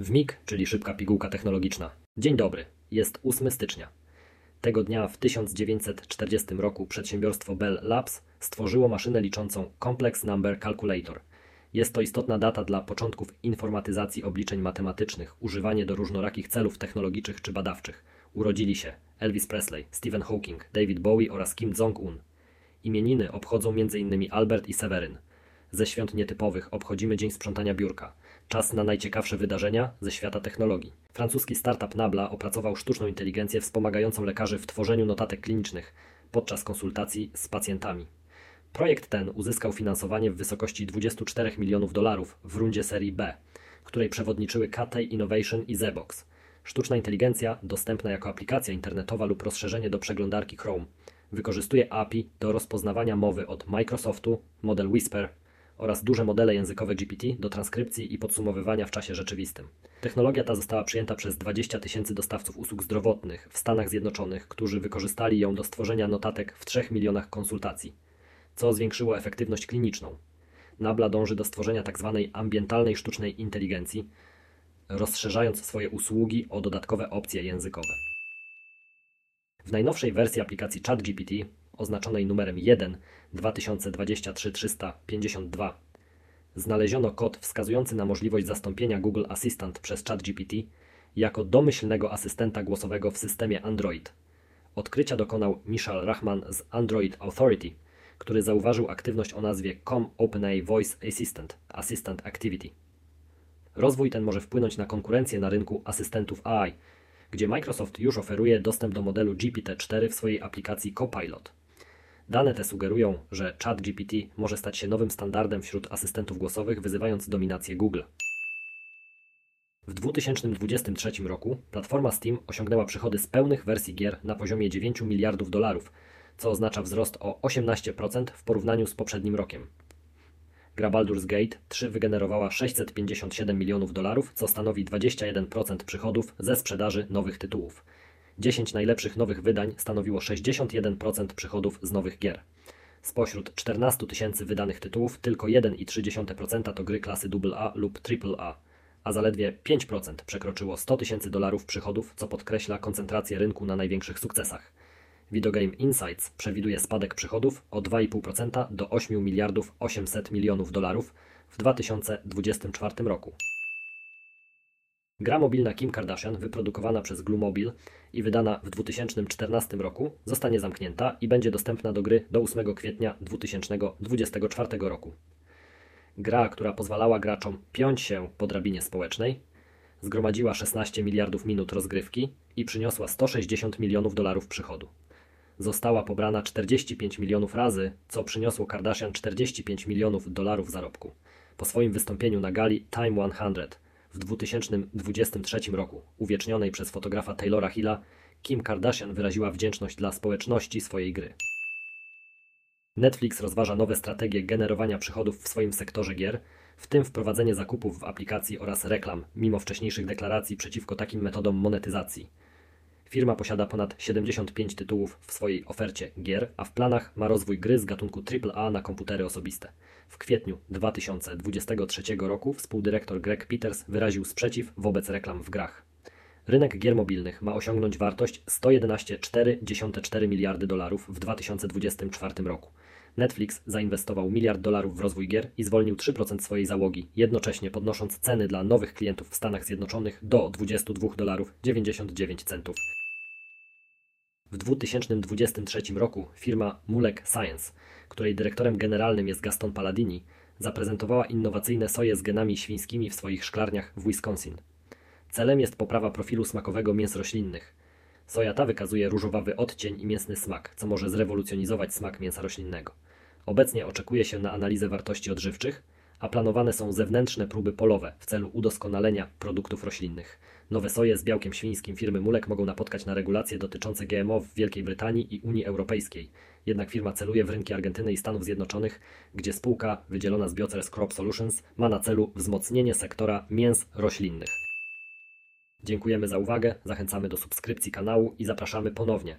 W MIG, czyli szybka pigułka technologiczna. Dzień dobry, jest 8 stycznia. Tego dnia w 1940 roku przedsiębiorstwo Bell Labs stworzyło maszynę liczącą Complex Number Calculator. Jest to istotna data dla początków informatyzacji obliczeń matematycznych, używanie do różnorakich celów technologicznych czy badawczych. Urodzili się Elvis Presley, Stephen Hawking, David Bowie oraz Kim Jong-un. Imieniny obchodzą m.in. Albert i Seweryn. Ze świąt nietypowych obchodzimy Dzień Sprzątania Biurka. Czas na najciekawsze wydarzenia ze świata technologii. Francuski startup Nabla opracował sztuczną inteligencję wspomagającą lekarzy w tworzeniu notatek klinicznych podczas konsultacji z pacjentami. Projekt ten uzyskał finansowanie w wysokości 24 milionów dolarów w rundzie serii B, której przewodniczyły Cathay Innovation i Zebox. Sztuczna inteligencja, dostępna jako aplikacja internetowa lub rozszerzenie do przeglądarki Chrome, wykorzystuje API do rozpoznawania mowy od Microsoftu, model Whisper oraz duże modele językowe GPT do transkrypcji i podsumowywania w czasie rzeczywistym. Technologia ta została przyjęta przez 20 tysięcy dostawców usług zdrowotnych w Stanach Zjednoczonych, którzy wykorzystali ją do stworzenia notatek w 3 milionach konsultacji, co zwiększyło efektywność kliniczną. Nabla dąży do stworzenia tzw. Tak ambientalnej sztucznej inteligencji, rozszerzając swoje usługi o dodatkowe opcje językowe. W najnowszej wersji aplikacji ChatGPT, oznaczonej numerem 1 2023 352, znaleziono kod wskazujący na możliwość zastąpienia Google Assistant przez ChatGPT jako domyślnego asystenta głosowego w systemie Android. Odkrycia dokonał Michal Rahman z Android Authority, który zauważył aktywność o nazwie Com OpenAI Voice Assistant Assistant Activity. Rozwój ten może wpłynąć na konkurencję na rynku asystentów AI, gdzie Microsoft już oferuje dostęp do modelu GPT-4 w swojej aplikacji Copilot. Dane te sugerują, że ChatGPT może stać się nowym standardem wśród asystentów głosowych, wyzywając dominację Google. W 2023 roku platforma Steam osiągnęła przychody z pełnych wersji gier na poziomie 9 miliardów dolarów, co oznacza wzrost o 18% w porównaniu z poprzednim rokiem. Gra Baldur's Gate 3 wygenerowała 657 milionów dolarów, co stanowi 21% przychodów ze sprzedaży nowych tytułów. 10 najlepszych nowych wydań stanowiło 61% przychodów z nowych gier. Spośród 14 tysięcy wydanych tytułów tylko 1,3% to gry klasy AA lub AAA, a zaledwie 5% przekroczyło 100 tysięcy dolarów przychodów, co podkreśla koncentrację rynku na największych sukcesach. Videogame Insights przewiduje spadek przychodów o 2,5% do 8 miliardów 800 milionów dolarów w 2024 roku. Gra mobilna Kim Kardashian, wyprodukowana przez Glue Mobile i wydana w 2014 roku, zostanie zamknięta i będzie dostępna do gry do 8 kwietnia 2024 roku. Gra, która pozwalała graczom piąć się po drabinie społecznej, zgromadziła 16 miliardów minut rozgrywki i przyniosła 160 milionów dolarów przychodu. Została pobrana 45 milionów razy, co przyniosło Kardashian 45 milionów dolarów zarobku. Po swoim wystąpieniu na gali Time 100 w 2023 roku, uwiecznionej przez fotografa Taylora Hilla, Kim Kardashian wyraziła wdzięczność dla społeczności swojej gry. Netflix rozważa nowe strategie generowania przychodów w swoim sektorze gier, w tym wprowadzenie zakupów w aplikacji oraz reklam, mimo wcześniejszych deklaracji przeciwko takim metodom monetyzacji. Firma posiada ponad 75 tytułów w swojej ofercie gier, a w planach ma rozwój gry z gatunku AAA na komputery osobiste. W kwietniu 2023 roku współdyrektor Greg Peters wyraził sprzeciw wobec reklam w grach. Rynek gier mobilnych ma osiągnąć wartość 111,4 miliardy dolarów w 2024 roku. Netflix zainwestował miliard dolarów w rozwój gier i zwolnił 3% swojej załogi, jednocześnie podnosząc ceny dla nowych klientów w Stanach Zjednoczonych do 22 dolarów 99 centów. W 2023 roku firma Mulek Science, której dyrektorem generalnym jest Gaston Palladini, zaprezentowała innowacyjne soje z genami świńskimi w swoich szklarniach w Wisconsin. Celem jest poprawa profilu smakowego mięs roślinnych. Soja ta wykazuje różowawy odcień i mięsny smak, co może zrewolucjonizować smak mięsa roślinnego. Obecnie oczekuje się na analizę wartości odżywczych, a planowane są zewnętrzne próby polowe w celu udoskonalenia produktów roślinnych. Nowe soje z białkiem świńskim firmy Mulek mogą napotkać na regulacje dotyczące GMO w Wielkiej Brytanii i Unii Europejskiej. Jednak firma celuje w rynki Argentyny i Stanów Zjednoczonych, gdzie spółka wydzielona z Bioceres Crop Solutions ma na celu wzmocnienie sektora mięs roślinnych. Dziękujemy za uwagę, zachęcamy do subskrypcji kanału i zapraszamy ponownie.